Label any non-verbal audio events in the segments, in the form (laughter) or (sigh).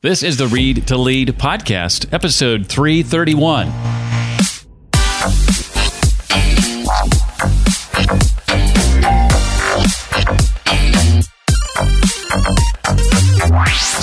This is the Read to Lead podcast, episode 331.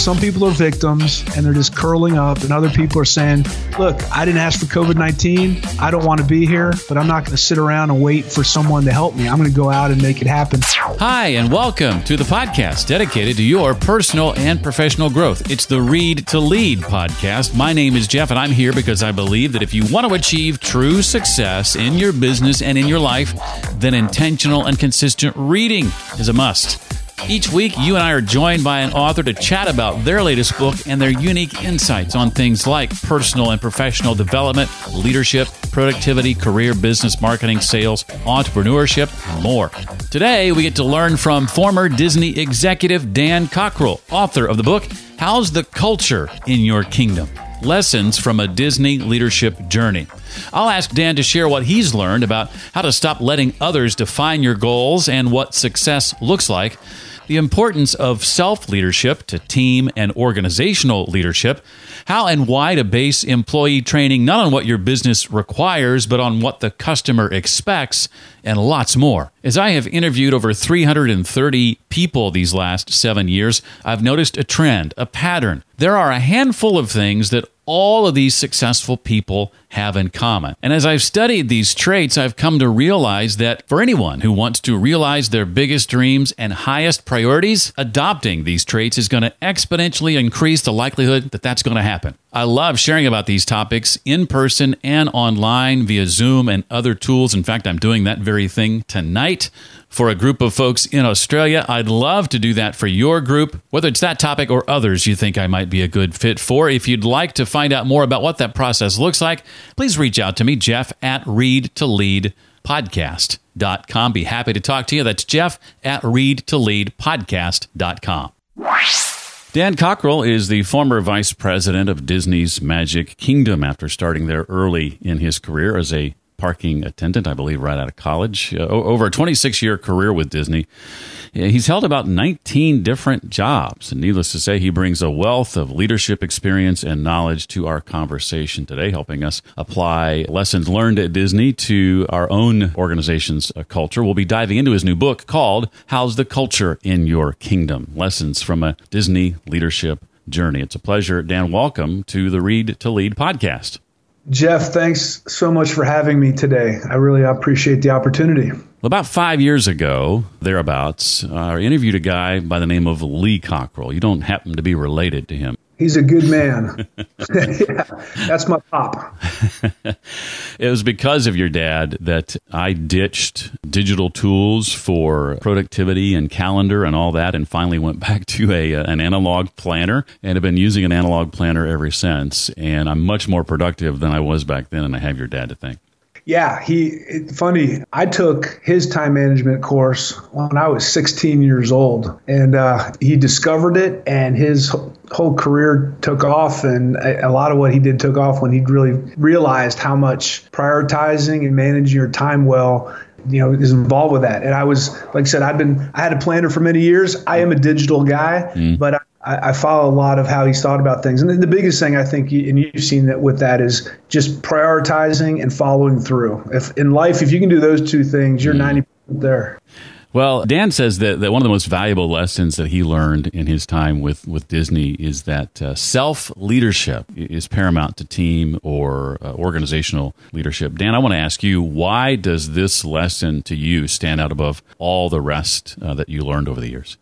Some people are victims and they're just curling up, and other people are saying, Look, I didn't ask for COVID 19. I don't want to be here, but I'm not going to sit around and wait for someone to help me. I'm going to go out and make it happen. Hi, and welcome to the podcast dedicated to your personal and professional growth. It's the Read to Lead podcast. My name is Jeff, and I'm here because I believe that if you want to achieve true success in your business and in your life, then intentional and consistent reading is a must. Each week, you and I are joined by an author to chat about their latest book and their unique insights on things like personal and professional development, leadership, productivity, career, business, marketing, sales, entrepreneurship, and more. Today, we get to learn from former Disney executive Dan Cockerell, author of the book, How's the Culture in Your Kingdom? Lessons from a Disney Leadership Journey. I'll ask Dan to share what he's learned about how to stop letting others define your goals and what success looks like the importance of self leadership to team and organizational leadership, how and why to base employee training not on what your business requires, but on what the customer expects, and lots more. As I have interviewed over 330 people these last seven years, I've noticed a trend, a pattern. There are a handful of things that all of these successful people have in common. And as I've studied these traits, I've come to realize that for anyone who wants to realize their biggest dreams and highest priorities, adopting these traits is going to exponentially increase the likelihood that that's going to happen. I love sharing about these topics in person and online via Zoom and other tools. In fact, I'm doing that very thing tonight for a group of folks in Australia. I'd love to do that for your group, whether it's that topic or others you think I might be a good fit for. If you'd like to find out more about what that process looks like, please reach out to me, Jeff at Read to Lead Be happy to talk to you. That's Jeff at Read to Lead Dan Cockerell is the former vice president of Disney's Magic Kingdom after starting there early in his career as a parking attendant, I believe, right out of college. Uh, over a 26 year career with Disney, he's held about 19 different jobs. And needless to say, he brings a wealth of leadership experience and knowledge to our conversation today, helping us apply lessons learned at Disney to our own organization's uh, culture. We'll be diving into his new book called How's the Culture in Your Kingdom? Lessons from a Disney Leadership Journey. It's a pleasure. Dan, welcome to the Read to Lead podcast. Jeff, thanks so much for having me today. I really appreciate the opportunity. About five years ago, thereabouts, uh, I interviewed a guy by the name of Lee Cockerell. You don't happen to be related to him. He's a good man. (laughs) yeah, that's my pop. (laughs) it was because of your dad that I ditched digital tools for productivity and calendar and all that, and finally went back to a uh, an analog planner and have been using an analog planner ever since. And I'm much more productive than I was back then, and I have your dad to thank. Yeah, he it, funny. I took his time management course when I was 16 years old, and uh, he discovered it, and his whole career took off. And a, a, lot of what he did took off when he really realized how much prioritizing and managing your time well you know is involved with that and i was like i said i've been i had a planner for many years i am a digital guy mm. but I, I, follow a lot of how he's thought about things. And the biggest thing I think, and you've seen that with that, is just prioritizing and following through. If in life, if you can do those two things, you're mm. ninety percent there. Well, Dan says that, that one of the most valuable lessons that he learned in his time with, with Disney is that uh, self leadership is paramount to team or uh, organizational leadership. Dan, I want to ask you why does this lesson to you stand out above all the rest uh, that you learned over the years?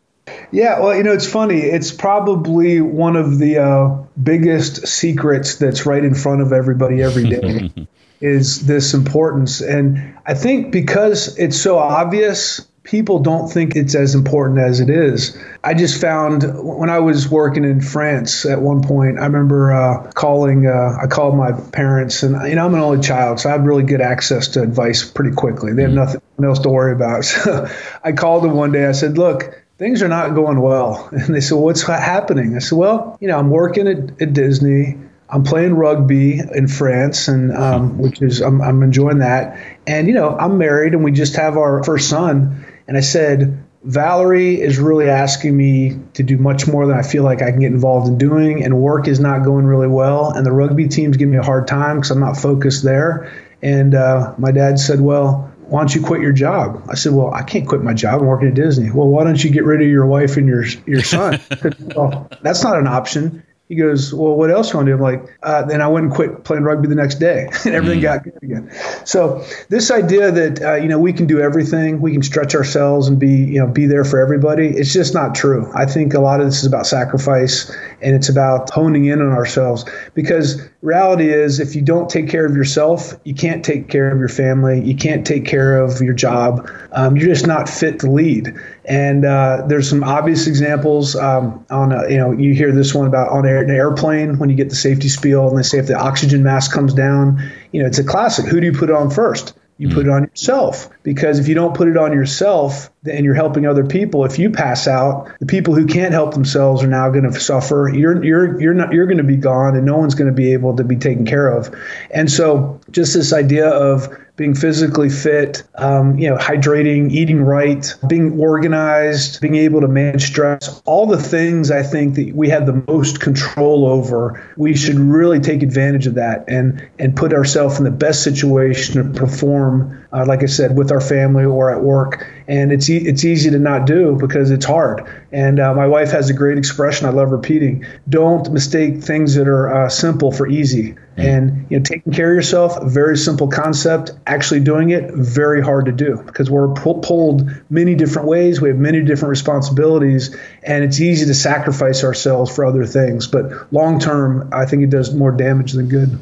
Yeah, well, you know, it's funny. It's probably one of the uh, biggest secrets that's right in front of everybody every day (laughs) is this importance. And I think because it's so obvious, people don't think it's as important as it is. I just found when I was working in France at one point, I remember uh, calling, uh, I called my parents, and you know, I'm an only child, so I have really good access to advice pretty quickly. They have mm-hmm. nothing else to worry about. (laughs) So I called them one day. I said, Look, things are not going well. (laughs) And they said, what's happening? I said, well, you know, I'm working at, at Disney. I'm playing rugby in France, and um, which is I'm, I'm enjoying that. And you know, I'm married, and we just have our first son. And I said, Valerie is really asking me to do much more than I feel like I can get involved in doing, and work is not going really well. And the rugby team's giving me a hard time because I'm not focused there. And uh, my dad said, Well, why don't you quit your job? I said, well, I can't quit my job. I'm working at Disney. Well, why don't you get rid of your wife and your your son? (laughs) well, that's not an option. He goes, well, what else you want to do? I'm like, uh, then I went and quit playing rugby the next day, (laughs) and everything mm. got good again. So this idea that uh, you know we can do everything, we can stretch ourselves and be you know be there for everybody, it's just not true. I think a lot of this is about sacrifice, and it's about honing in on ourselves. Because reality is, if you don't take care of yourself, you can't take care of your family, you can't take care of your job. Um, you're just not fit to lead. And uh, there's some obvious examples um, on, a, you know, you hear this one about on an airplane when you get the safety spiel and they say if the oxygen mask comes down, you know, it's a classic. Who do you put on first? You mm. put it on yourself because if you don't put it on yourself and you're helping other people, if you pass out, the people who can't help themselves are now going to suffer. You're you're you're not you're going to be gone, and no one's going to be able to be taken care of. And so, just this idea of being physically fit, um, you know, hydrating, eating right, being organized, being able to manage stress, all the things I think that we have the most control over. We should really take advantage of that and and put ourselves in the best situation to perform, uh, like I said, with our family or at work. And it's e- it's easy to not do because it's hard. And uh, my wife has a great expression I love repeating: "Don't mistake things that are uh, simple for easy." And you know, taking care of yourself, very simple concept. Actually doing it, very hard to do because we're pulled many different ways. We have many different responsibilities, and it's easy to sacrifice ourselves for other things. But long term, I think it does more damage than good.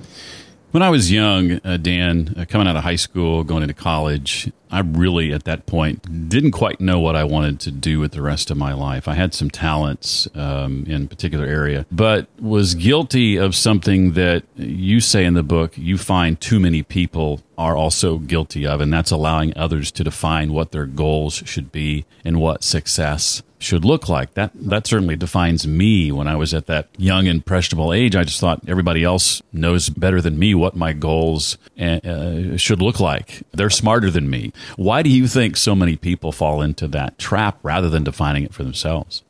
When I was young, uh, Dan, uh, coming out of high school, going into college, I really, at that point, didn't quite know what I wanted to do with the rest of my life. I had some talents um, in particular area, but was guilty of something that you say in the book you find too many people are also guilty of, and that's allowing others to define what their goals should be and what success should look like. That that certainly defines me when I was at that young impressionable age. I just thought everybody else knows better than me what my goals uh, should look like. They're smarter than me. Why do you think so many people fall into that trap rather than defining it for themselves?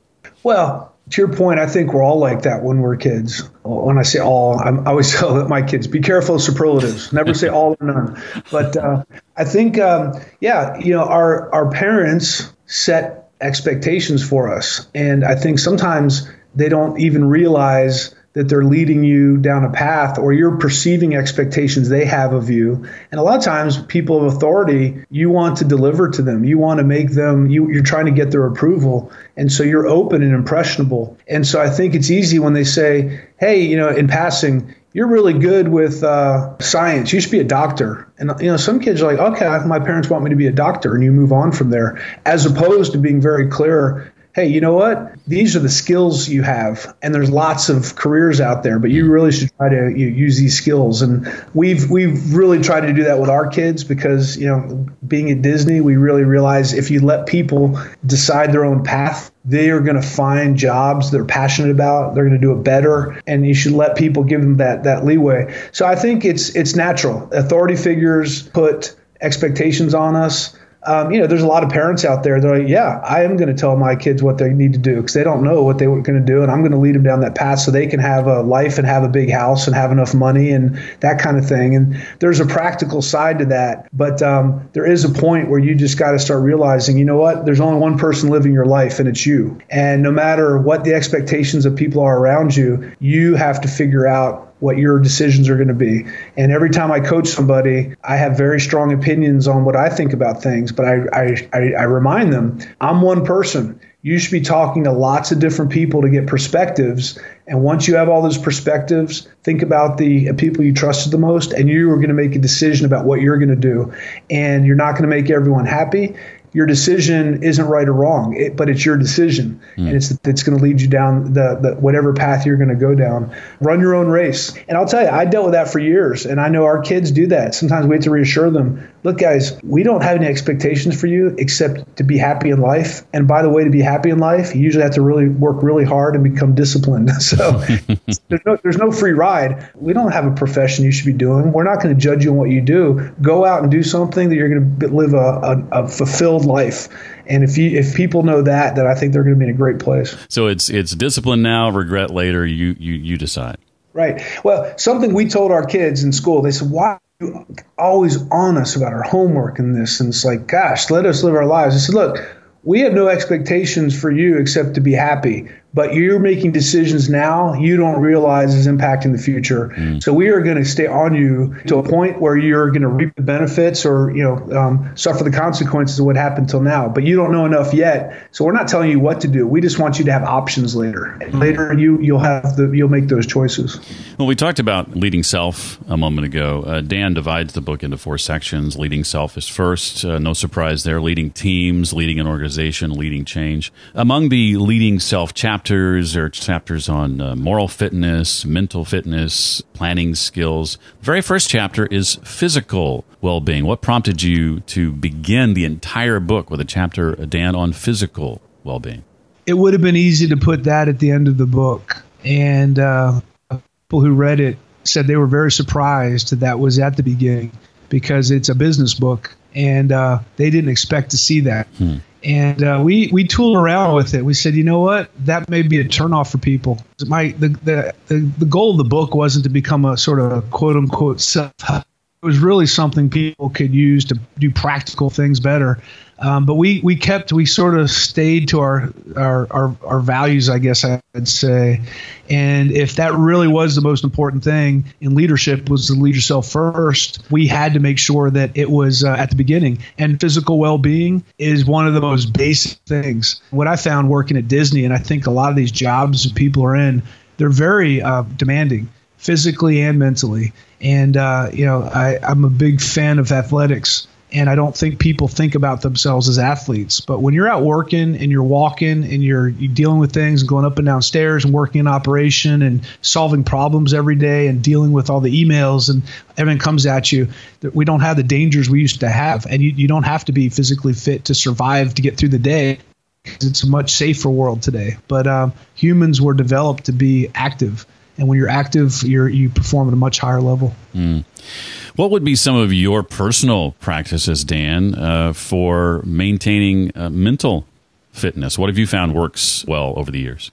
Well, to your point, I think we're all like that when we're kids. When I say all, I'm, i always (laughs) tell my kids, be careful of superlatives. Never say all or none. But uh, I think, um, yeah, you know, our our parents set expectations for us. And I think sometimes they don't even realize that they're leading you down a path or you're perceiving expectations they have of you. And a lot of times people of authority, you want to deliver to them. You want to make them you, you're trying to get their approval. And so you're open and impressionable. And so I think it's easy when they say, hey, you know, in passing, you're really good with uh, science. You should be a doctor. And you know, some kids are like, okay, my parents want me to be a doctor, and you move on from there, as opposed to being very clear. Hey, you know what? These are the skills you have, and there's lots of careers out there, but you mm. really should try to you, use these skills. And we've we've really tried to do that with our kids because you know, being at Disney, we really realize if you let people decide their own path, they are going to find jobs they're passionate about. They're going to do it better, and you should let people give them that that leeway. So I think it's it's natural. Authority figures put expectations on us um, you know, there's a lot of parents out there. They're like, yeah, I am going to tell my kids what they need to do because they don't know what they were going to do, and I'm going to lead them down that path so they can have a life and have a big house and have enough money and that kind of thing. And there's a practical side to that, but um, there is a point where you just got to start realizing, you know what? There's only one person living your life, and it's you. And no matter what the expectations of people are around you, you have to figure out what your decisions are going to be. And every time I coach somebody, I have very strong opinions on what I think about things, but I, I, I, I remind them I'm one person. You should be talking to lots of different people to get perspectives. And once you have all those perspectives, think about the uh, people you trusted the most, and you are going to make a decision about what you're going to do. And you're not going to make everyone happy your decision isn't right or wrong, it, but it's your decision, mm. and it's it's going to lead you down the, the whatever path you're going to go down. Run your own race, and I'll tell you, I dealt with that for years, and I know our kids do that. Sometimes we have to reassure them. Look, guys, we don't have any expectations for you except to be happy in life. And by the way, to be happy in life, you usually have to really work really hard and become disciplined. (laughs) So (laughs) there's, no, there's no free ride. We don't have a profession you should be doing. We're not going to judge you on what you do. Go out and do something that you're going to live a, a, a fulfilled life. And if you if people know that, then I think they're going to be in a great place. So it's it's discipline now, regret later. You you you decide. Right. Well, something we told our kids in school. They said, "Why always on us about our homework and this?" And it's like, "Gosh, let us live our lives." I said, "Look." We have no expectations for you except to be happy but you're making decisions now you don't realize is impacting the future. Mm. So we are going to stay on you to a point where you're going to reap the benefits or you know um, suffer the consequences of what happened till now. But you don't know enough yet, so we're not telling you what to do. We just want you to have options later. And later, you you'll have the you'll make those choices. Well, we talked about leading self a moment ago. Uh, Dan divides the book into four sections. Leading self is first. Uh, no surprise there. Leading teams, leading an organization, leading change. Among the leading self chapters chapters. There are chapters on uh, moral fitness, mental fitness, planning skills. The very first chapter is physical well being. What prompted you to begin the entire book with a chapter, Dan, on physical well being? It would have been easy to put that at the end of the book. And uh, people who read it said they were very surprised that that was at the beginning because it's a business book and uh, they didn't expect to see that. Hmm and uh, we we tooled around with it. We said, you know what, that may be a turnoff for people. My the, the the the goal of the book wasn't to become a sort of quote unquote self. It was really something people could use to do practical things better. Um, but we, we kept we sort of stayed to our, our, our our values, I guess I'd say. And if that really was the most important thing in leadership was to lead yourself first, we had to make sure that it was uh, at the beginning. And physical well-being is one of the most basic things. What I found working at Disney, and I think a lot of these jobs that people are in, they're very uh, demanding physically and mentally. And uh, you know, I, I'm a big fan of athletics and I don't think people think about themselves as athletes. But when you're out working and you're walking and you're, you're dealing with things and going up and down stairs and working in operation and solving problems every day and dealing with all the emails and everything comes at you, we don't have the dangers we used to have. And you, you don't have to be physically fit to survive to get through the day. It's a much safer world today. But um, humans were developed to be active. And when you're active, you're, you perform at a much higher level. Mm. What would be some of your personal practices, Dan, uh, for maintaining uh, mental fitness? What have you found works well over the years?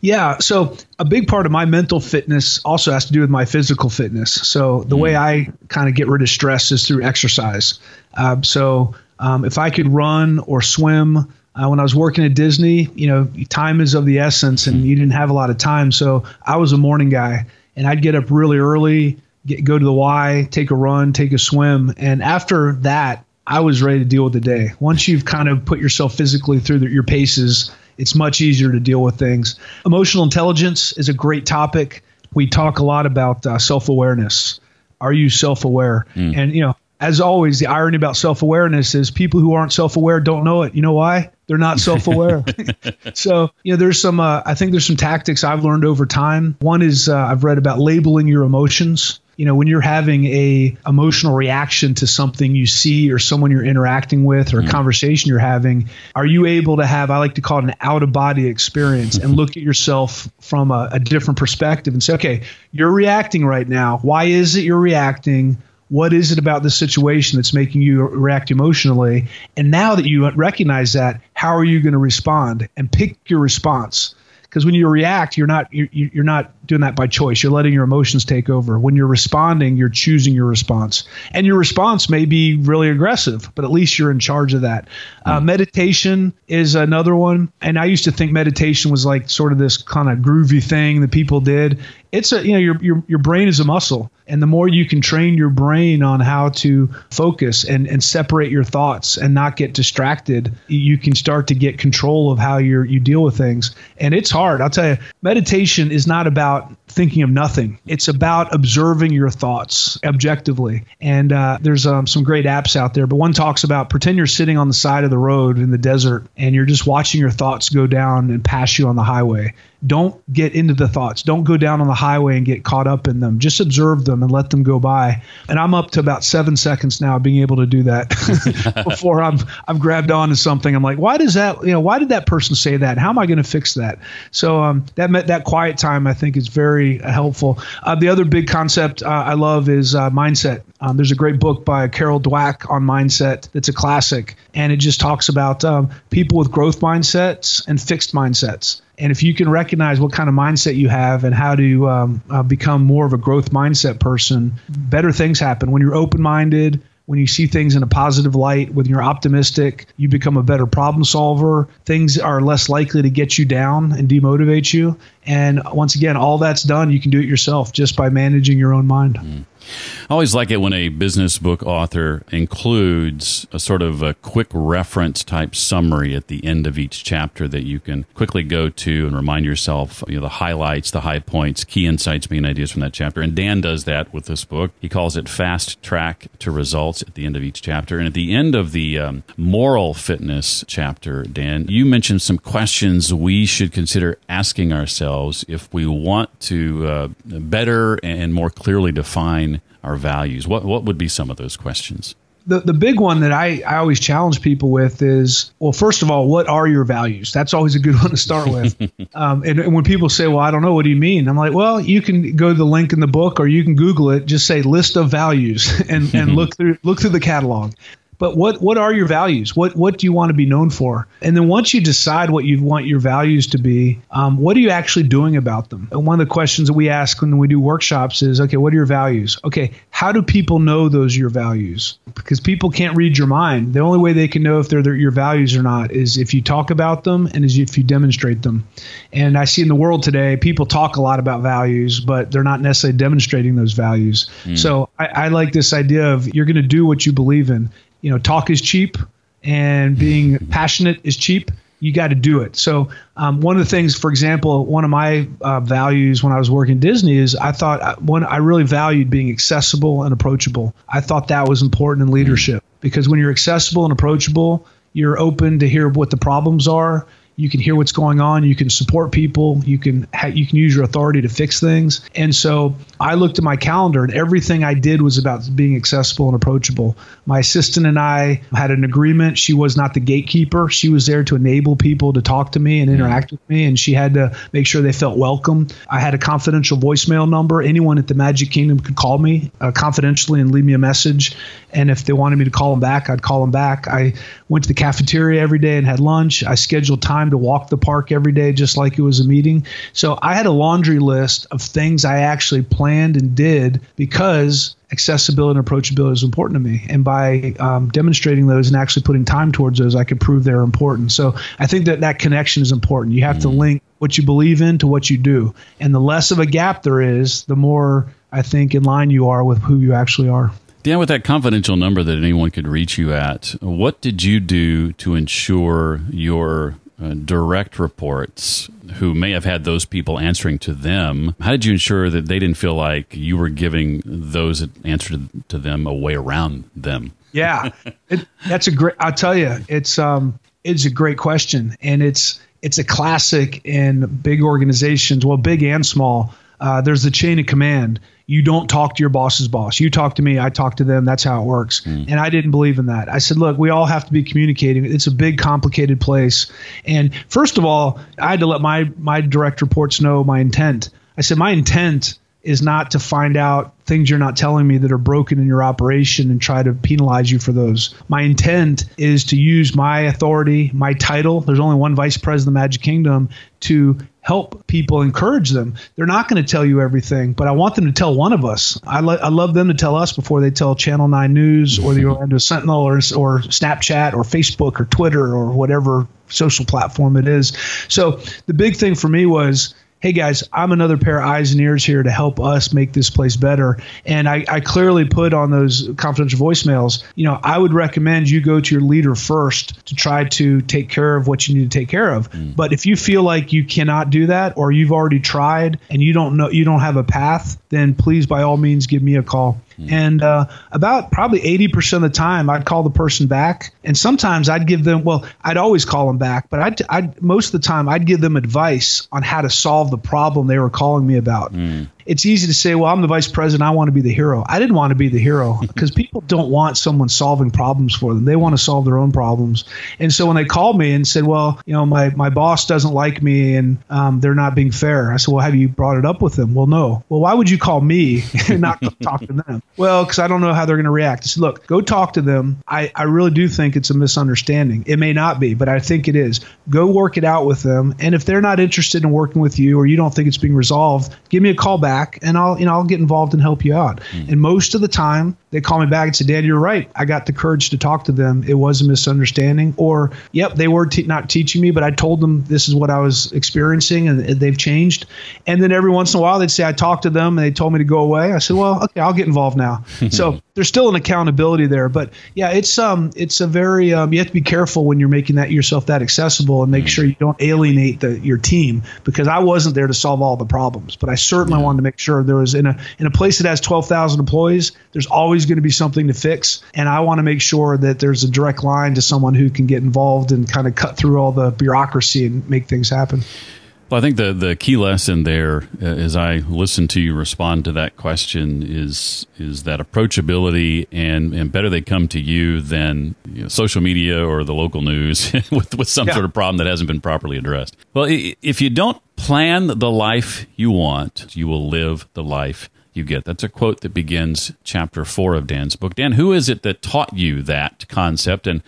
Yeah, so a big part of my mental fitness also has to do with my physical fitness. So the mm. way I kind of get rid of stress is through exercise. Uh, so um, if I could run or swim, uh, when I was working at Disney, you know, time is of the essence, and you didn't have a lot of time. So I was a morning guy, and I'd get up really early, get, go to the Y, take a run, take a swim, and after that, I was ready to deal with the day. Once you've kind of put yourself physically through the, your paces, it's much easier to deal with things. Emotional intelligence is a great topic. We talk a lot about uh, self awareness. Are you self aware? Mm. And, you know, as always, the irony about self awareness is people who aren't self aware don't know it. You know why? They're not self aware. (laughs) so, you know, there's some, uh, I think there's some tactics I've learned over time. One is uh, I've read about labeling your emotions you know when you're having a emotional reaction to something you see or someone you're interacting with or a mm. conversation you're having are you able to have i like to call it an out of body experience and look at yourself from a, a different perspective and say okay you're reacting right now why is it you're reacting what is it about the situation that's making you react emotionally? And now that you recognize that how are you going to respond? And pick your response. Because when you react you're not you're, you're not doing that by choice. You're letting your emotions take over. When you're responding you're choosing your response. And your response may be really aggressive but at least you're in charge of that. Mm. uh, meditation is another one. And i used to think meditation was like sort of this kind of groovy thing that people did it's a you know your, your your brain is a muscle and the more you can train your brain on how to focus and and separate your thoughts and not get distracted you can start to get control of how you you deal with things. And it's hard. I'll tell you meditation is not about thinking of nothing. It's about observing your thoughts objectively. And uh, there's um, some great apps out there, but one talks about pretend you're sitting on the side of the road in the desert and you're just watching your thoughts go down and pass you on the highway. Don't get into the thoughts. Don't go down on the highway and get caught up in them. Just observe them and let them go by. And I'm up to about seven seconds now being able to do that (laughs) before I'm I'm grabbed onto something. I'm like, why does that? You know, why did that person say that? How am I going to fix that? So um, that that quiet time I think is very helpful. Uh, the other big concept uh, I love is uh, mindset. Um, there's a great book by Carol Dweck on mindset that's a classic, and it just talks about um, people with growth mindsets and fixed mindsets. And if you can recognize what kind of mindset you have and how to um, uh, become more of a growth mindset person, better things happen. When you're open minded, when you see things in a positive light, when you're optimistic, you become a better problem solver. Things are less likely to get you down and demotivate you. And once again, all that's done, you can do it yourself just by managing your own mind. Mm. I always like it when a business book author includes a sort of a quick reference type summary at the end of each chapter that you can quickly go to and remind yourself you know the highlights, the high points, key insights, main ideas from that chapter. And Dan does that with this book. He calls it Fast Track to Results at the end of each chapter. And at the end of the um, moral fitness chapter, Dan, you mentioned some questions we should consider asking ourselves if we want to uh, better and more clearly define our values? What what would be some of those questions? The, the big one that I, I always challenge people with is well first of all what are your values? That's always a good one to start with. (laughs) Um, and, and, when people say well i don't know what do you mean? I'm like well you can go to the link in the book or you can google it. Just say list of values (laughs) and, and (laughs) look through look through the catalog but what what are your values? What what do you want to be known for? And then once you decide what you want your values to be, um, what are you actually doing about them? And one of the questions that we ask when we do workshops is, okay, what are your values? Okay, how do people know those are your values? Because people can't read your mind. The only way they can know if they're, they're your values or not is if you talk about them and is if you demonstrate them. And I see in the world today, people talk a lot about values, but they're not necessarily demonstrating those values. Mm. So I, I like this idea of you're going to do what you believe in you know, talk is cheap and being passionate is cheap. You got to do it. So, um, one of the things, for example, one of my uh, values when I was working at Disney is I thought uh, one I really valued being accessible and approachable. I thought that was important in leadership because when you're accessible and approachable, you're open to hear what the problems are you can hear what's going on. You can support people. You can ha- you can use your authority to fix things. And so I looked at my calendar, and everything I did was about being accessible and approachable. My assistant and I had an agreement. She was not the gatekeeper. She was there to enable people to talk to me and interact with me, and she had to make sure they felt welcome. I had a confidential voicemail number. Anyone at the Magic Kingdom could call me uh, confidentially and leave me a message. And if they wanted me to call them back, I'd call them back. I went to the cafeteria every day and had lunch. I scheduled time to walk the park every day just like it was a meeting. So I had a laundry list of things I actually planned and did because accessibility and approachability is important to me. And by um, demonstrating those and actually putting time towards those, I could prove they're important. So I think that that connection is important. You have mm-hmm. to link what you believe in to what you do. And the less of a gap there is, the more I think in line you are with who you actually are. Dan, with that confidential number that anyone could reach you at, what did you do to ensure your uh, direct reports who may have had those people answering to them. How did you ensure that they didn't feel like you were giving those that answered to them a way around them? Yeah. (laughs) It, that's a great i'll tell you it's um it's a great question. And it's it's a classic in big organizations well big and small. Uh, there's the chain of command you don't talk to your boss's boss. You talk to me, I talk to them. That's how it works. Mm. And I didn't believe in that. I said, look, we all have to be communicating. It's a big, complicated place. And first of all, I had to let my my direct reports know my intent. I said, my intent is not to find out things you're not telling me that are broken in your operation and try to penalize you for those. My intent is to use my authority, my title. There's only one vice president of the Magic Kingdom to help people, encourage them. They're not going to tell you everything, but I want them to tell one of us. I, lo- I love them to tell us before they tell Channel 9 News or the Orlando Sentinel or, or Snapchat or Facebook or Twitter or whatever social platform it is. So the big thing for me was hey guys, I'm another pair of eyes and ears here to help us make this place better. And I, I clearly put on those confidential voicemails, you know, I would recommend you go to your leader first to try to take care of what you need to take care of. Mm. But if you feel like you cannot do that or you've already tried and you don't know, you don't have a path, then please by all means give me a call. Mm. And uh, about probably 80% of the time, I'd call the person back. And sometimes I'd give them, well, I'd always call them back, but I'd, I'd most of the time, I'd give them advice on how to solve the problem they were calling me about. Mm it's easy to say, well, I'm the vice president. I want to be the hero. I didn't want to be the hero (laughs) because people don't want someone solving problems for them. They want to solve their own problems. And so when they called me and said, well, you know, my, my boss doesn't like me and um, they're not being fair. I said, well, have you brought it up with them? Well, no. Well, why would you call me (laughs) and not talk to them? Well, because I don't know how they're going to react. I said, look, go talk to them. I, I really do think it's a misunderstanding. It may not be, but I think it is. Go work it out with them. And if they're not interested in working with you or you don't think it's being resolved, give me a call back back and I'll you know I'll get involved and help you out. Mm. And most of the time they call me back and say, "Dad, you're right. I got the courage to talk to them. It was a misunderstanding." Or, "Yep, they were te- not teaching me, but I told them this is what I was experiencing and they've changed." And then every once in a while they'd say, "I talked to them and they told me to go away." I said, "Well, okay, I'll get involved now." (laughs) so there's still an accountability there, but yeah, it's um it's a very um, you have to be careful when you're making that yourself that accessible and make mm. sure you don't alienate the, your team because I wasn't there to solve all the problems, but I certainly yeah. wanted to make sure there was in a in a place that has 12,000 employees, there's always going to be something to fix, and I want to make sure that there's a direct line to someone who can get involved and kind of cut through all the bureaucracy and make things happen. Well, I think the, the key lesson there, uh, as I listen to you respond to that question, is is that approachability and, and better they come to you than you know, social media or the local news (laughs) with, with some yeah. sort of problem that hasn't been properly addressed. Well, if you don't plan the life you want, you will live the life you get. That's a quote that begins chapter four of Dan's book. Dan, who is it that taught you that concept and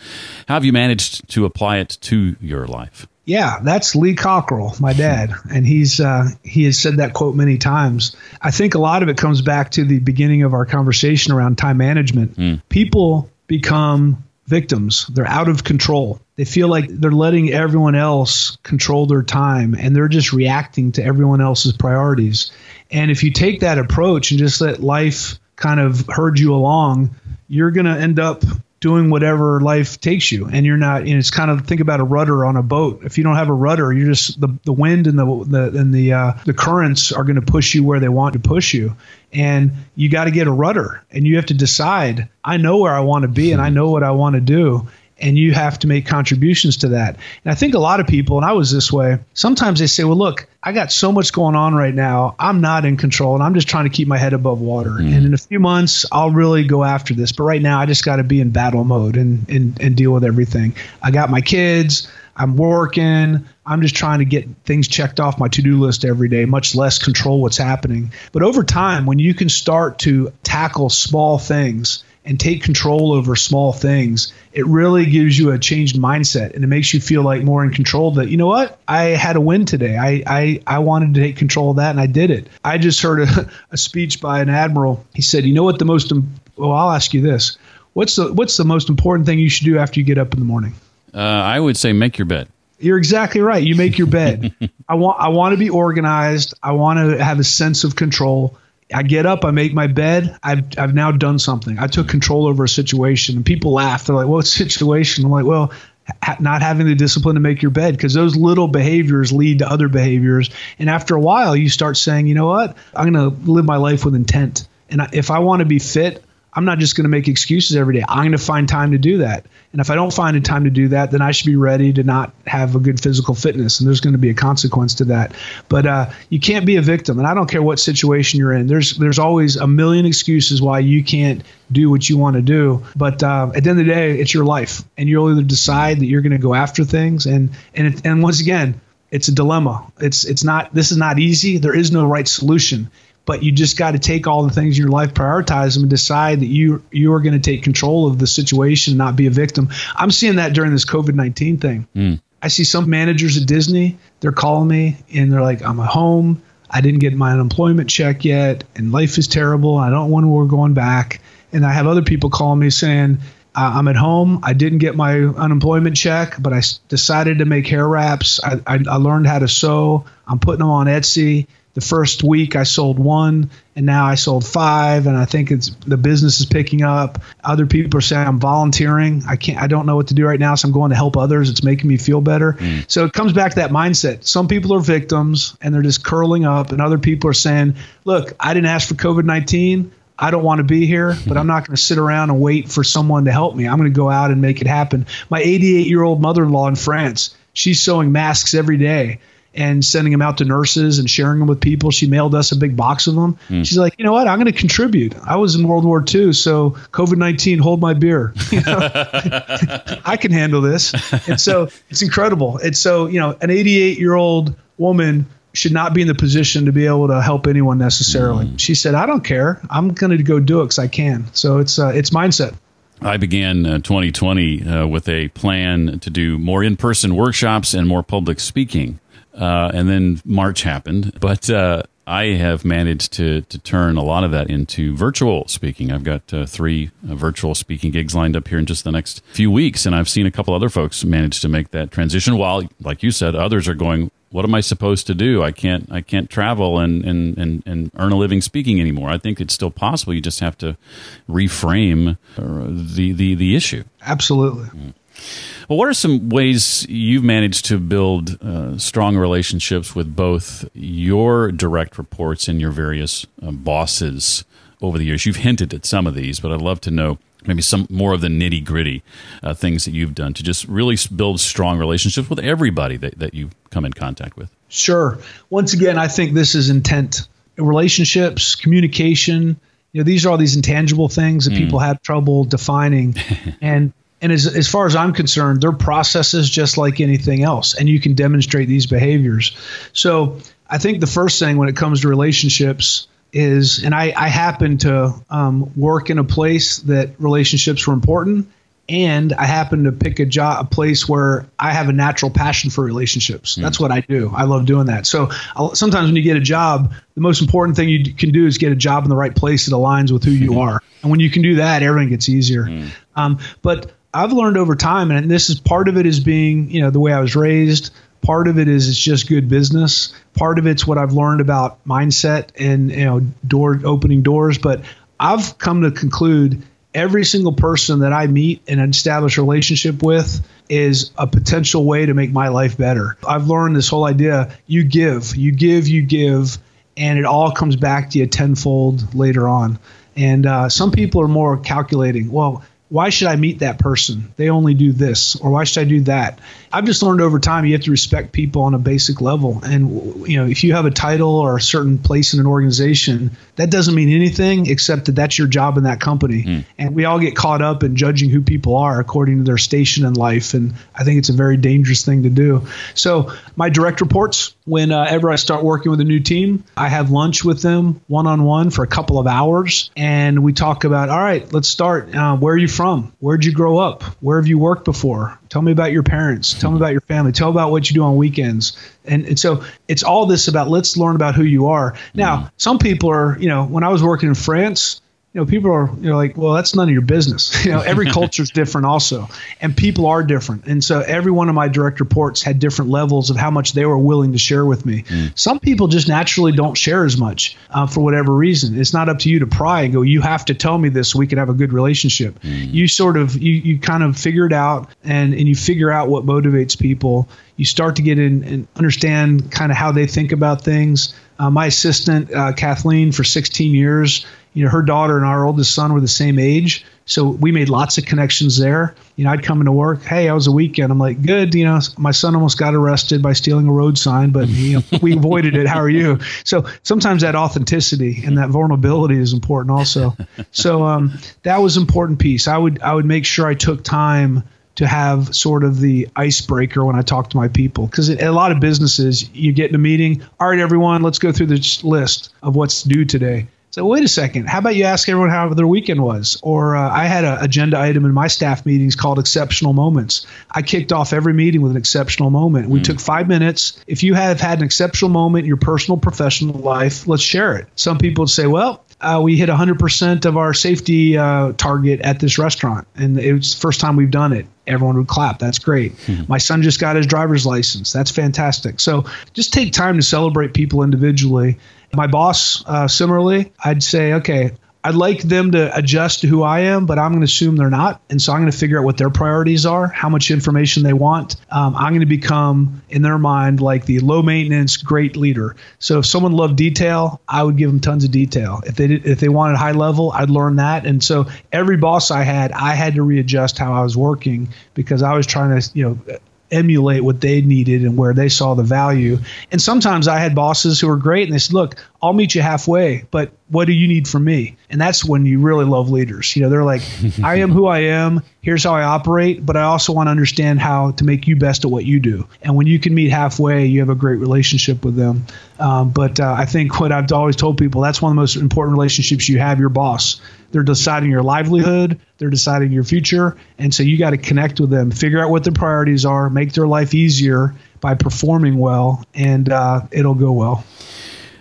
how have you managed to apply it to your life? Yeah, that's Lee Cockerell, my dad, and he's uh, he has said that quote many times. I think a lot of it comes back to the beginning of our conversation around time management. Mm. People become victims; they're out of control. They feel like they're letting everyone else control their time, and they're just reacting to everyone else's priorities. And if you take that approach and just let life kind of herd you along, you're going to end up doing whatever life takes you. And you're not and it's kind of think about a rudder on a boat. If you don't have a rudder you're just the, the wind and the, the and the uh, the currents are going to push you where they want to push you. And you got to get a rudder and you have to decide i know where i want to be and i know what i want to do and you have to make contributions to that. And I think a lot of people, and I was this way, sometimes they say, well, look, I got so much going on right now. I'm not in control and I'm just trying to keep my head above water. Mm. And in a few months, I'll really go after this. But right now, I just got to be in battle mode and, and, and deal with everything. I got my kids. I'm working. I'm just trying to get things checked off my to do list every day, much less control what's happening. But over time, when you can start to tackle small things, and take control over small things, it really gives you a changed mindset and it makes you feel like more in control that, you know what, I had a win today. I, I, I wanted to take control of that and I did it. I just heard a, (laughs) a speech by an admiral. He said, you know what the most, well, I'll ask you this. What's the, what's the most important thing you should do after you get up in the morning? Uh, I would say make your bed. You're exactly right. You make your bed. (laughs) I want I want to be organized. I want to have a sense of control. I get up, I make my bed. I've I've now done something. I took control over a situation, and people laugh. They're like, "What situation?" I'm like, "Well, ha- not having the discipline to make your bed because those little behaviors lead to other behaviors, and after a while, you start saying, you know what? I'm going to live my life with intent, and if I want to be fit, I'm not just going to make excuses every day. I'm going to find time to do that. And if I don't find a time to do that, then I should be ready to not have a good physical fitness. And there's going to be a consequence to that. But uh, you can't be a victim. And I don't care what situation you're in. There's there's always a million excuses why you can't do what you want to do. But uh, at the end of the day, it's your life, and you'll either decide that you're going to go after things. And and it, and once again, it's a dilemma. It's it's not. This is not easy. There is no right solution but you just got to take all the things in your life, prioritize them, and decide that you you are going to take control of the situation, and not be a victim. I'm seeing that during this COVID nineteen thing. Mm. I see some managers at Disney. They're calling me and they're like, "I'm at home. I didn't get my unemployment check yet, and life is terrible. I don't want to. We're going back." And I have other people calling me saying, I'm at home. I didn't get my unemployment check, but I decided to make hair wraps. I, I, I learned how to sew. I'm putting them on Etsy. The first week I sold one, and now I sold five, and I think it's the business is picking up. Other people are saying I'm volunteering. I can't. I don't know what to do right now, so I'm going to help others. It's making me feel better. Hmm. So it comes back to that mindset. Some people are victims, and they're just curling up, and other people are saying, "Look, I didn't ask for COVID 19. I don't want to be here, hmm. but I'm not going to sit around and wait for someone to help me. I'm going to go out and make it happen. My 88 year old mother in law in France, she's sewing masks every day and sending them out to nurses and sharing them with people. She mailed us a big box of them. She's like, you know what? I'm going to contribute. I was in World War II, so COVID 19, hold my beer. (laughs) You know? (laughs) I can handle this. And so it's incredible. It's so, you know, an 88 year old woman should not be in the position to be able to help anyone necessarily. She said, I don't care. I'm going to go do it because I can. So it's, uh, it's mindset. I began uh, 2020 uh, with a plan to do more in person workshops and more public speaking. Uh, and then March happened. But uh, I have managed to, to turn a lot of that into virtual speaking. I've got uh, three uh, virtual speaking gigs lined up here in just the next few weeks. And I've seen a couple other folks manage to make that transition while, like you said, others are going, what am I supposed to do? I can't I can't travel and, and, and, and earn a living speaking anymore. I think it's still possible. You just have to reframe uh, the, the, the issue. Absolutely. Well, what are some ways you've managed to build uh, strong relationships with both your direct reports and your various uh, bosses over the years? You've hinted at some of these, but I'd love to know maybe some more of the nitty gritty uh, things that you've done to just really build strong relationships with everybody that, that you come in contact with. Sure. Once again, I think this is intent. Relationships, communication, you know, these are all these intangible things that people have trouble defining. (laughs) and and as, as far as I'm concerned, they're processes just like anything else, and you can demonstrate these behaviors. So I think the first thing when it comes to relationships is, and I, I happen to um, work in a place that relationships were important, and I happen to pick a job, a place where I have a natural passion for relationships. That's what I do. I love doing that. So I'll, sometimes when you get a job, the most important thing you can do is get a job in the right place that aligns with who you are. And when you can do that, everything gets easier. Um, but I've learned over time, and this is part of it is being, you know, the way I was raised. Part of it is it's just good business. Part of it's what I've learned about mindset and you know door opening doors. But I've come to conclude every single person that I meet and establish a relationship with is a potential way to make my life better. I've learned this whole idea you give, you give, you give, and it all comes back to you tenfold later on. And uh, some people are more calculating. Well, why should I meet that person? They only do this, or why should I do that? I've just learned over time you have to respect people on a basic level. And you know, if you have a title or a certain place in an organization, that doesn't mean anything except that that's your job in that company. And we all get caught up in judging who people are according to their station in life, and I think it's a very dangerous thing to do. So my direct reports, whenever I start working with a new team, I have lunch with them one on one for a couple of hours, and we talk about, all right, let's start. Uh, where are you from? Where'd you grow up? Where have you worked before? Tell me about your parents. Tell me about your family. Tell about what you do on weekends. And, and so it's all this about let's learn about who you are. Now, mm. some people are, you know, when I was working in France, you know, people are you know like, well, that's none of your business. (laughs) You know, every (laughs) culture is different also, and people are different. And so every one of my direct reports had different levels of how much they were willing to share with me. Some people just naturally don't share as much uh, for whatever reason. It's not up to you to pry and go, you have to tell me this so we can have a good relationship. You sort of you you kind of figure it out and and you figure out what motivates people. You start to get in and understand kind of how they think about things. Uh, my assistant uh, Kathleen for 16 years you know, her daughter and our oldest son were the same age. So we made lots of connections there. You know, I'd come into work, hey, i was a weekend? I'm like, good. You know, my son almost got arrested by stealing a road sign, but you know, (laughs) we avoided it. How are you? So sometimes that authenticity and that vulnerability is important also. So um, that was an important piece. I would I would make sure I took time to have sort of the icebreaker when I talk to my people. Because a lot of businesses, you get in a meeting, all right, everyone, let's go through this list of what's due today. So wait a second. How about you ask everyone how their weekend was? Or uh, I had an agenda item in my staff meetings called exceptional moments. I kicked off every meeting with an exceptional moment. We took five minutes. If you have had an exceptional moment in your personal, professional life, let's share it. Some people would say, well, uh, we hit 100% of our safety uh, target at this restaurant. And it was the first time we've done it. Everyone would clap. That's great. Mm-hmm. My son just got his driver's license. That's fantastic. So just take time to celebrate people individually. My boss, uh, similarly, I'd say, okay, I'd like them to adjust to who I am, but I'm going to assume they're not. And so I'm going to figure out what their priorities are, how much information they want. Um, I'm going to become, in their mind, like the low maintenance, great leader. So if someone loved detail, I would give them tons of detail. If they did, if they wanted high level, I'd learn that. And so every boss I had, I had to readjust how I was working because I was trying to, you know, emulate what they needed and where they saw the value. And sometimes I had bosses who were great and they said, "Look, I'll meet you halfway, but what do you need from me? And that's when you really love leaders. You know, they're like, (laughs) I am who I am. Here's how I operate, but I also want to understand how to make you best at what you do. And when you can meet halfway, you have a great relationship with them. Um, but uh, I think what I've always told people that's one of the most important relationships you have your boss. They're deciding your livelihood, they're deciding your future. And so you got to connect with them, figure out what their priorities are, make their life easier by performing well, and uh, it'll go well.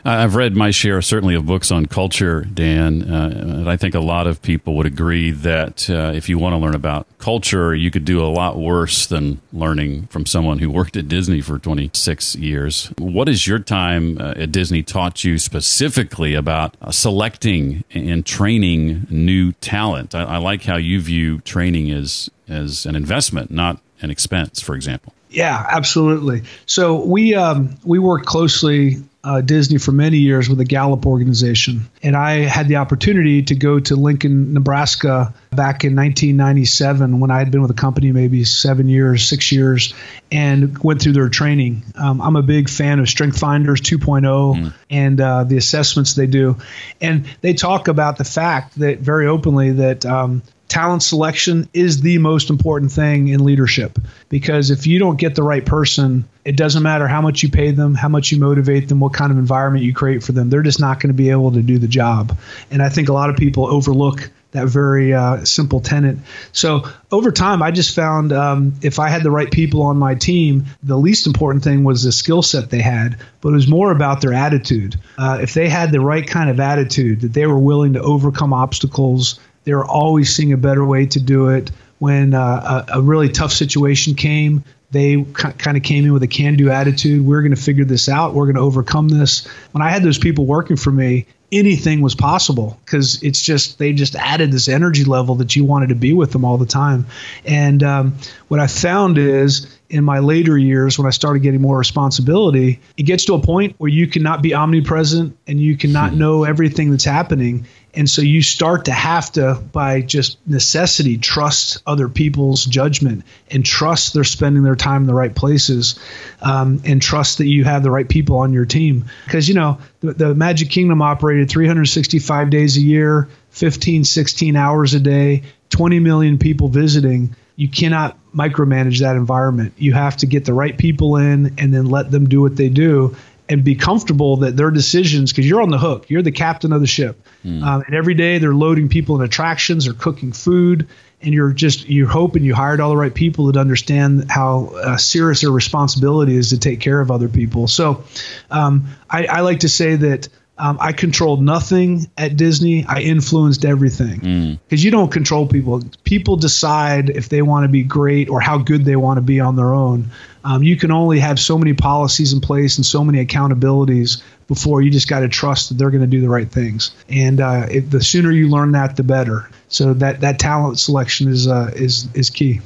I've read my share, certainly, of books on culture, Dan. Uh, and I think a lot of people would agree that uh, if you want to learn about culture, you could do a lot worse than learning from someone who worked at Disney for 26 years. What has your time uh, at Disney taught you specifically about selecting and training new talent? I, I like how you view training as, as an investment, not an expense, for example. Yeah, absolutely. So we um, we worked closely uh, Disney for many years with the Gallup organization. And I had the opportunity to go to Lincoln, Nebraska back in 1997 when I had been with the company maybe seven years, six years, and went through their training. Um, I'm a big fan of Strength Finders 2.0 mm. and uh, the assessments they do. And they talk about the fact that very openly that um, talent selection is the most important thing in leadership because if you don't get the right person, it doesn't matter how much you pay them, how much you motivate them, what kind of environment you create for them. They're just not going to be able to do the job. And I think a lot of people overlook that very uh, simple tenet. So over time, I just found um, if I had the right people on my team, the least important thing was the skill set they had, but it was more about their attitude. Uh, if they had the right kind of attitude, that they were willing to overcome obstacles, they were always seeing a better way to do it. When uh, a, a, really tough situation came, they kind of came in with a can do attitude. We're going to figure this out. We're going to overcome this. When I had those people working for me, anything was possible because it's just they just added this energy level that you wanted to be with them all the time. And um, what I found is in my later years when I started getting more responsibility, it gets to a point where you cannot be omnipresent and you cannot hmm. know everything that's happening. And so you start to have to, by just necessity, trust other people's judgment and trust they're spending their time in the right places um, and trust that you have the right people on your team. Because, you know, the, the Magic Kingdom operated 365 days a year, 15, 16 hours a day, 20 million people visiting. You cannot micromanage that environment. You have to get the right people in and then let them do what they do and be comfortable that their decisions, because you're on the hook, you're the captain of the ship. Mm. Um, and every day they're loading people in attractions or cooking food, and you're just you're hoping you hired all the right people that understand how uh, serious their responsibility is to take care of other people. So um, I, I like to say that um, I controlled nothing at Disney. I influenced everything because mm. you don't control people. People decide if they want to be great or how good they want to be on their own. Um, you can only have so many policies in place and so many accountabilities before you just got to trust that they're going to do the right things. And uh, it, the sooner you learn that, the better. So that that talent selection is uh, is is key.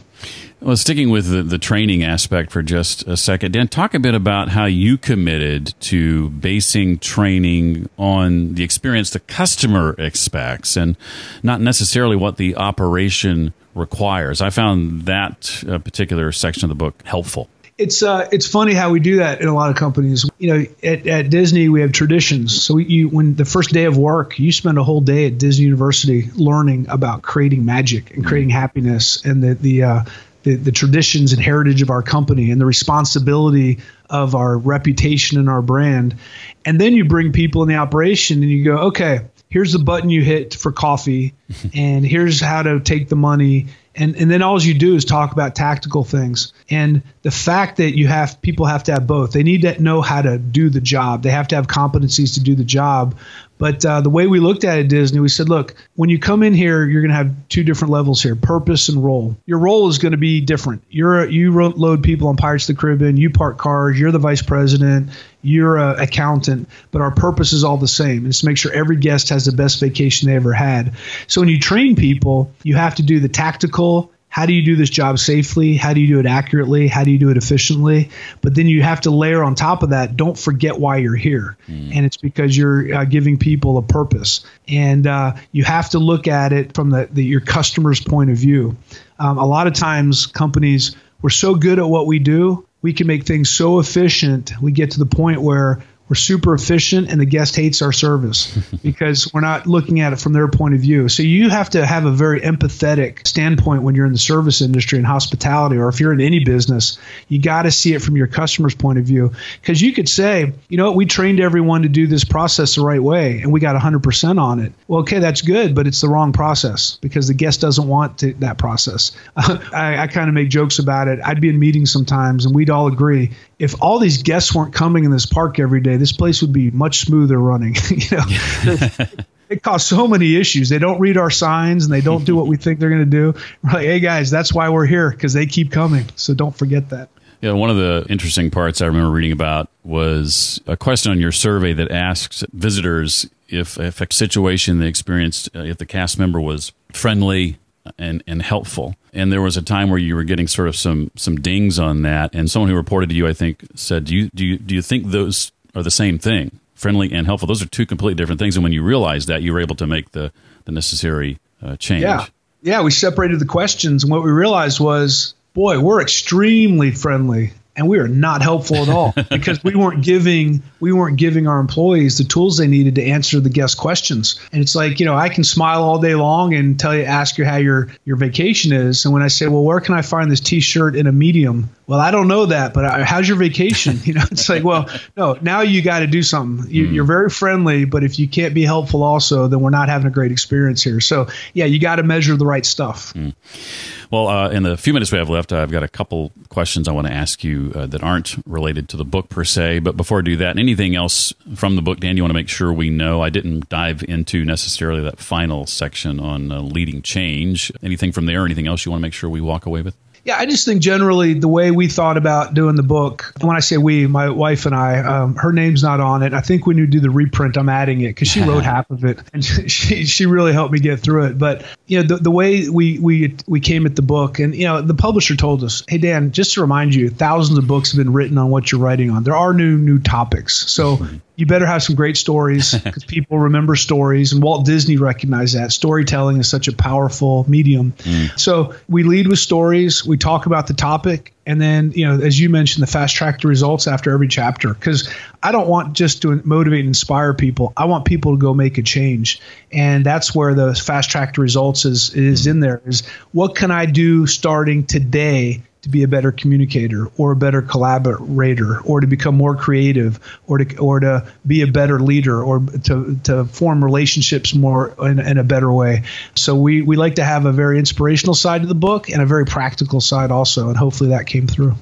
Well, sticking with the, the training aspect for just a second, Dan, talk a bit about how you committed to basing training on the experience the customer expects and not necessarily what the operation requires. I found that uh, particular section of the book helpful. It's uh, it's funny how we do that in a lot of companies. You know, at, at Disney we have traditions. So you, when the first day of work, you spend a whole day at Disney University learning about creating magic and creating happiness and the the uh, the, the traditions and heritage of our company and the responsibility of our reputation and our brand. And then you bring people in the operation and you go, okay, here's the button you hit for coffee, (laughs) and here's how to take the money. And, and then all you do is talk about tactical things. And the fact that you have people have to have both. They need to know how to do the job. They have to have competencies to do the job. But uh, the way we looked at it, Disney, we said, look, when you come in here, you're going to have two different levels here: purpose and role. Your role is going to be different. You're a, you load people on Pirates of the Caribbean, you park cars, you're the vice president, you're an accountant, but our purpose is all the same. It's to make sure every guest has the best vacation they ever had. So when you train people, you have to do the tactical how do you do this job safely? How do you do it accurately? How do you do it efficiently? But then you have to layer on top of that, don't forget why you're here. Mm. And it's because you're uh, giving people a purpose. And uh, you have to look at it from the, the your customer's point of view. Um, a lot of times, companies, we're so good at what we do, we can make things so efficient, we get to the point where we're super efficient and the guest hates our service (laughs) because we're not looking at it from their point of view. So you have to have a very empathetic standpoint when you're in the service industry and hospitality, or if you're in any business, you got to see it from your customer's point of view. Because you could say, you know what, we trained everyone to do this process the right way and we got 100% on it. Well, okay, that's good, but it's the wrong process because the guest doesn't want to, that process. (laughs) I, I kind of make jokes about it. I'd be in meetings sometimes and we'd all agree if all these guests weren't coming in this park every day, this place would be much smoother running. (laughs) you know, (laughs) it caused so many issues. They don't read our signs and they don't do what we think they're going to do. We're like, hey guys, that's why we're here because they keep coming. So don't forget that. Yeah, one of the interesting parts I remember reading about was a question on your survey that asks visitors if, if a situation they experienced, uh, if the cast member was friendly, and and helpful. And there was a time where you were getting sort of some some dings on that, and someone who reported to you, I think, said, "Do you do you do you think those are the same thing? Friendly and helpful. Those are two completely different things." And when you realized that, you were able to make the the necessary uh, change. Yeah, yeah. We separated the questions, and what we realized was, boy, we're extremely friendly and we are not helpful at all (laughs) because we weren't giving we weren't giving our employees the tools they needed to answer the guest questions. And it's like you know i can smile all day long and tell you ask you how your your vacation is. And when i say well where can i find this t-shirt in a medium? Well i don't know that but I, how's your vacation? (laughs) You know it's like well no now you got to do something. You, mm. you're very friendly but if you can't be helpful also then we're not having a great experience here. So yeah you got to measure the right stuff. Mm. Well, uh, in the few minutes we have left, I've got a couple questions I want to ask you uh, that aren't related to the book per se. But before I do that, anything else from the book, Dan, you want to make sure we know? I didn't dive into necessarily that final section on uh, leading change. Anything from there? Anything else you want to make sure we walk away with? Yeah, I just think generally the way we thought about doing the book, when I say we, my wife and I, um, her name's not on it. I think when you do the reprint, I'm adding it because she (laughs) wrote half of it and (laughs) she, she really helped me get through it. But, you know, the, the way we, we, we came at the book and, you know, the publisher told us, hey, Dan, just to remind you, thousands of books have been written on what you're writing on. There are new, new topics. So (laughs) you better have some great stories because people remember stories and walt disney recognized that storytelling is such a powerful medium mm. so we lead with stories we talk about the topic and then you know as you mentioned the fast track to results after every chapter. Because i don't want just to motivate and inspire people. I want people to go make a change. And that's where the fast track to results is is mm. in there is what can i do starting today to be a better communicator or a better collaborator or to become more creative or to or to be a better leader or to, to form relationships more in, in a better way. So we, we like to have a very inspirational side of the book and a very practical side also, and hopefully that came through.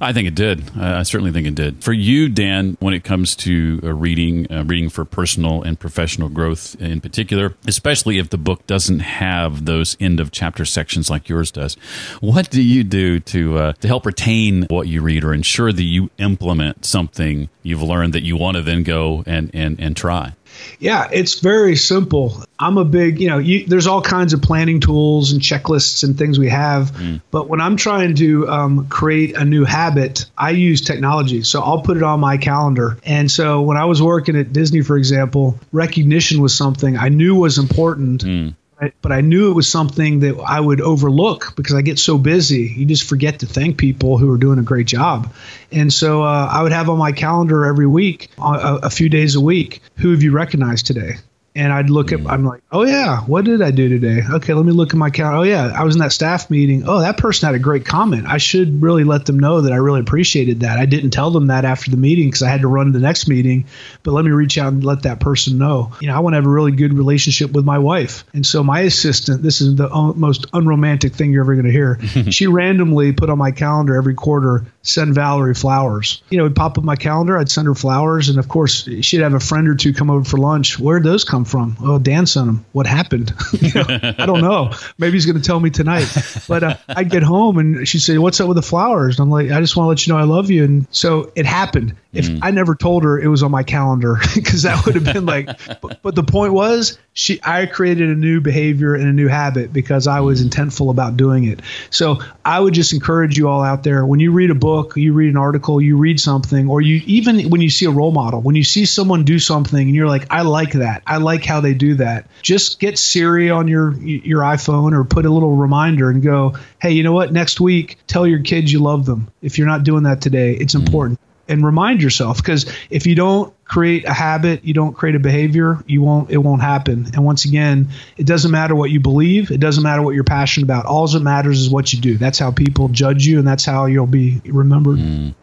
I think it did. I certainly think it did. For you, Dan, when it comes to uh, reading, uh, reading for personal and professional growth in particular, especially if the book doesn't have those end of chapter sections like yours does, what do you do to uh, to help retain what you read or ensure that you implement something you've learned that you want to then go and and and try? Yeah, it's very simple. I'm a big, you know, you, there's all kinds of planning tools and checklists and things we have. Mm. But when I'm trying to um, create a new habit, I use technology. So I'll put it on my calendar. And so when I was working at Disney, for example, recognition was something I knew was important. Mm but I knew it was something that I would overlook because I get so busy. You just forget to thank people who are doing a great job. And so uh, I would have on my calendar every week, uh, a, a few days a week, who have you recognized today? And I'd look at. I'm like, oh yeah, what did I do today? Okay, let me look at my calendar. Oh yeah, I was in that staff meeting. Oh, that person had a great comment. I should really let them know that I really appreciated that. I didn't tell them that after the meeting because I had to run to the next meeting, but let me reach out and let that person know. You know, I want to have a really good relationship with my wife, and so my assistant. This is the most unromantic thing you're ever going to hear. (laughs) she randomly put on my calendar every quarter send Valerie flowers. You know, it'd pop up my calendar. I'd send her flowers, and of course, she'd have a friend or two come over for lunch. Where'd those come from? Oh, Dan sent them. What happened? (laughs) know, I don't know. Maybe he's going to tell me tonight. But uh, I'd get home, and she'd say, "What's up with the flowers?" And I'm like, "I just want to let you know I love you." And so it happened. If mm. I never told her it was on my calendar, (laughs) because that would have been like. (laughs) But, but the point was, she I created a new behavior and a new habit because I was intentful about doing it. So I would just encourage you all out there when you read a book, you read an article, you read something, or you even when you see a role model, when you see someone do something and you're like, I like that, I like how they do that. Just get Siri on your your iPhone or put a little reminder and go, hey, you know what? Next week, tell your kids you love them. If you're not doing that today, it's important and remind yourself because if you don't create a habit you don't create a behavior you won't it won't happen. And once again it doesn't matter what you believe it doesn't matter what you're passionate about. All that matters is what you do. That's how people judge you and that's how you'll be remembered. Mm.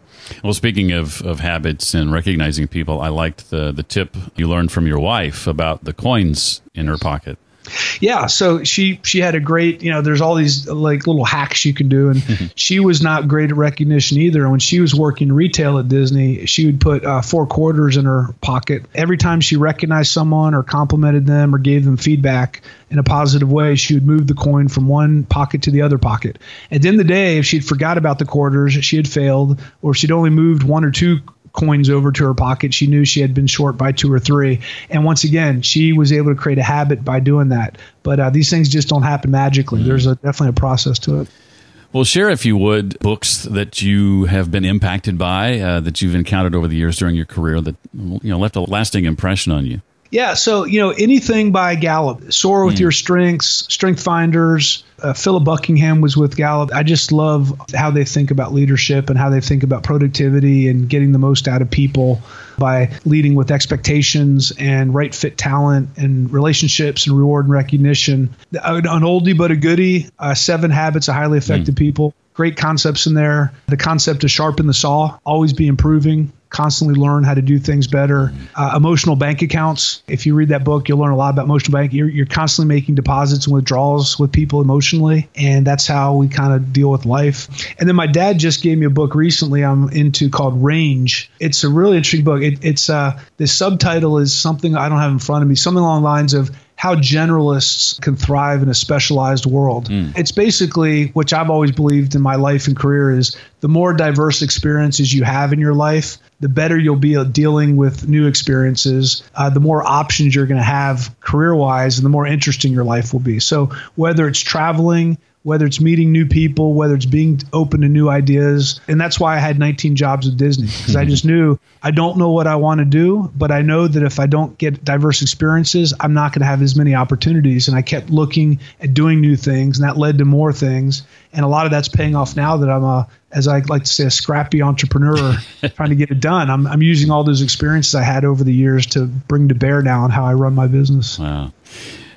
Well, speaking of, of habits and recognizing people, I liked the, the tip you learned from your wife about the coins in her pocket yeah so she she had a great you know there's all these like little hacks you can do and (laughs) she was not great at recognition either and when she was working retail at disney she would put uh, four quarters in her pocket. Every time she recognized someone or complimented them or gave them feedback in a positive way she would move the coin from one pocket to the other pocket. At the end of the day if she'd forgot about the quarters she had failed or if she'd only moved one or two coins over to her pocket. She knew she had been short by two or three. And once again, she was able to create a habit by doing that. But uh, these things just don't happen magically. Mm-hmm. There's a, definitely a process to it. Well, share, if you would, books that you have been impacted by, uh, that you've encountered over the years during your career that you know left a lasting impression on you. Yeah, so you know anything by Gallup, soar with mm. your strengths, Strength Finders. Uh, Philip Buckingham was with Gallup. I just love how they think about leadership and how they think about productivity and getting the most out of people by leading with expectations and right fit talent and relationships and reward and recognition. An oldie but a goodie. Uh, Seven Habits of Highly Effective mm. People great concepts in there. The concept to sharpen the saw, always be improving constantly learn how to do things better. Uh, emotional bank accounts. If you read that book, you'll learn a lot about emotional bank. You're, you're constantly making deposits and withdrawals with people emotionally, and that's how we kind of deal with life. And then my dad just gave me a book recently. I'm into called Range. It's a really interesting book. It, it's uh, the subtitle is something I don't have in front of me. Something along the lines of how generalists can thrive in a specialized world. Mm. It's basically, which I've always believed in my life and career, is the more diverse experiences you have in your life, the better you'll be at dealing with new experiences, uh, the more options you're going to have career wise, and the more interesting your life will be. So, whether it's traveling, whether it's meeting new people, whether it's being open to new ideas. And that's why I had 19 jobs at Disney because I (laughs) just knew I don't know what I want to do, but I know that if I don't get diverse experiences, I'm not going to have as many opportunities. And I kept looking at doing new things, and that led to more things. And a lot of that's paying off now that I'm a, as I like to say, a scrappy entrepreneur (laughs) trying to get it done. I'm, I'm using all those experiences I had over the years to bring to bear now on how I run my business. Wow.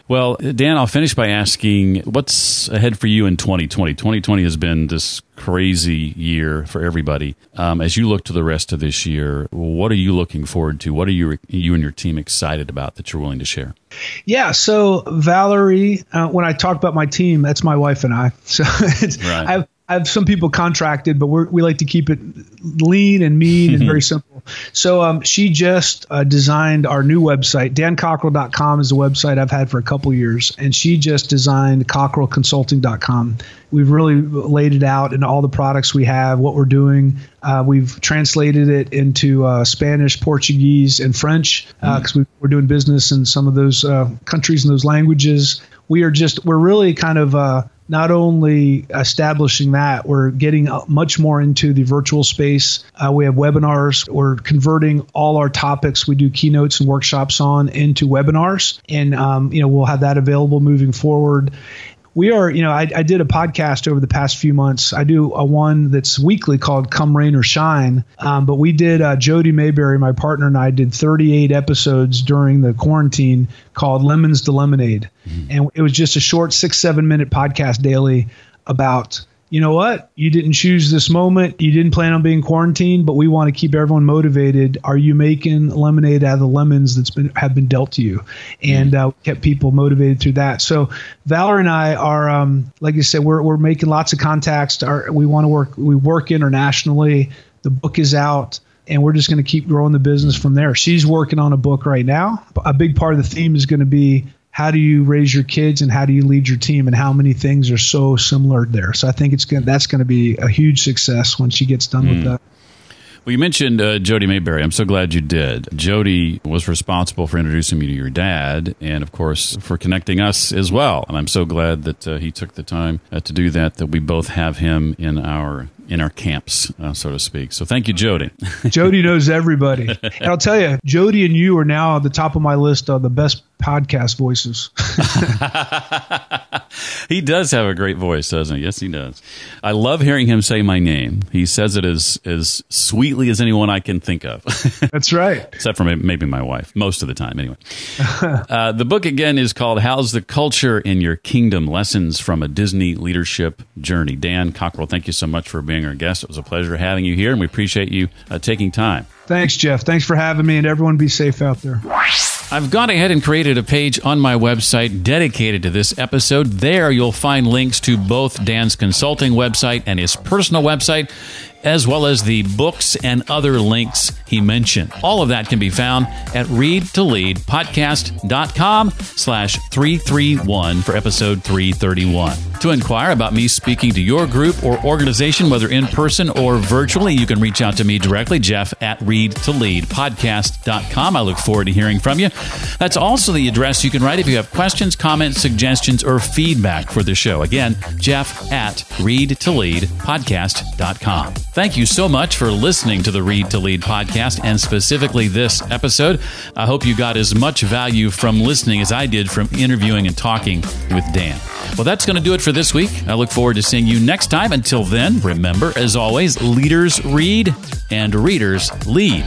Well, Dan, I'll finish by asking what's ahead for you in 2020? 2020 has been this crazy year for everybody. Um, as you look to the rest of this year, what are you looking forward to? What are you, you and your team excited about that you're willing to share? Yeah, so Valerie, uh, when I talk about my team, that's my wife and I. (laughs) So right. I've, I have some people contracted, but we like to keep it lean and mean and very (laughs) simple. So um, she just uh, designed our new website. DanCockerell.com is the website I've had for a couple years, and she just designed CockerellConsulting.com. We've really laid it out in all the products we have, what we're doing. Uh, we've translated it into uh, Spanish, Portuguese, and French because uh, mm. we, are doing business in some of those uh, countries and those languages. We are just we're really kind of uh, not only establishing that, we're getting much more into the virtual space. Uh, we have webinars. We're converting all our topics we do keynotes and workshops on into webinars, and um, you know we'll have that available moving forward we are, you know, I, I, did a podcast over the past few months. I do a one that's weekly called Come Rain or Shine. Um, but we did, uh, Jody Mayberry, my partner, and I did 38 episodes during the quarantine called Lemons to Lemonade. Mm-hmm. And it was just a short six, seven minute podcast daily about you know what? You didn't choose this moment. You didn't plan on being quarantined, but we want to keep everyone motivated. Are you making lemonade out of the lemons that's been have been dealt to you? And uh, kept people motivated through that. So Valor and I are, um, like I said, we're we're making lots of contacts. Our, we want to work. We work internationally. The book is out and we're just going to keep growing the business from there. She's working on a book right now. A big part of the theme is going to be how do you raise your kids and how do you lead your team and how many things are so similar there. So I think it's going that's going to be a huge success when she gets done mm. with that. Well, you mentioned uh, Jody Mayberry. I'm so glad you did. Jody was responsible for introducing me to your dad, and of course for connecting us as well. And I'm so glad that uh, he took the time uh, to do that. That we both have him in our in our camps, uh, so to speak. So thank you, Jody. Jody (laughs) knows everybody. And I'll tell you, Jody and you are now at the top of my list of the best podcast voices. (laughs) he does have a great voice, doesn't he? Yes, he does. I love hearing him say my name. He says it as as sweetly as anyone I can think of. (laughs) That's right. Except for maybe my wife, most of the time, anyway. (laughs) Uh, the book again is called "How's the Culture in Your Kingdom: Lessons from a Disney Leadership Journey." Dan Cockerell, thank you so much for being our guest. It was a pleasure having you here, and we appreciate you uh, taking time. Thanks, Jeff. Thanks for having me, and everyone be safe out there. I've gone ahead and created a page on my website dedicated to this episode. There you'll find links to both Dan's consulting website and his personal website as well as the books and other links he mentioned. All of that can be found at readtoleadpodcast.com slash 331 for episode 331. To inquire about me speaking to your group or organization, whether in person or virtually, you can reach out to me directly, Jeff at readtoleadpodcast.com. I look forward to hearing from you. That's also the address you can write if you have questions, comments, suggestions, or feedback for the show. Again, Jeff at readtoleadpodcast.com. Thank you so much for listening to the Read to Lead podcast and specifically this episode. I hope you got as much value from listening as I did from interviewing and talking with Dan. Well, that's going to do it for this week. I look forward to seeing you next time. Until then, remember, as always, leaders read and readers lead.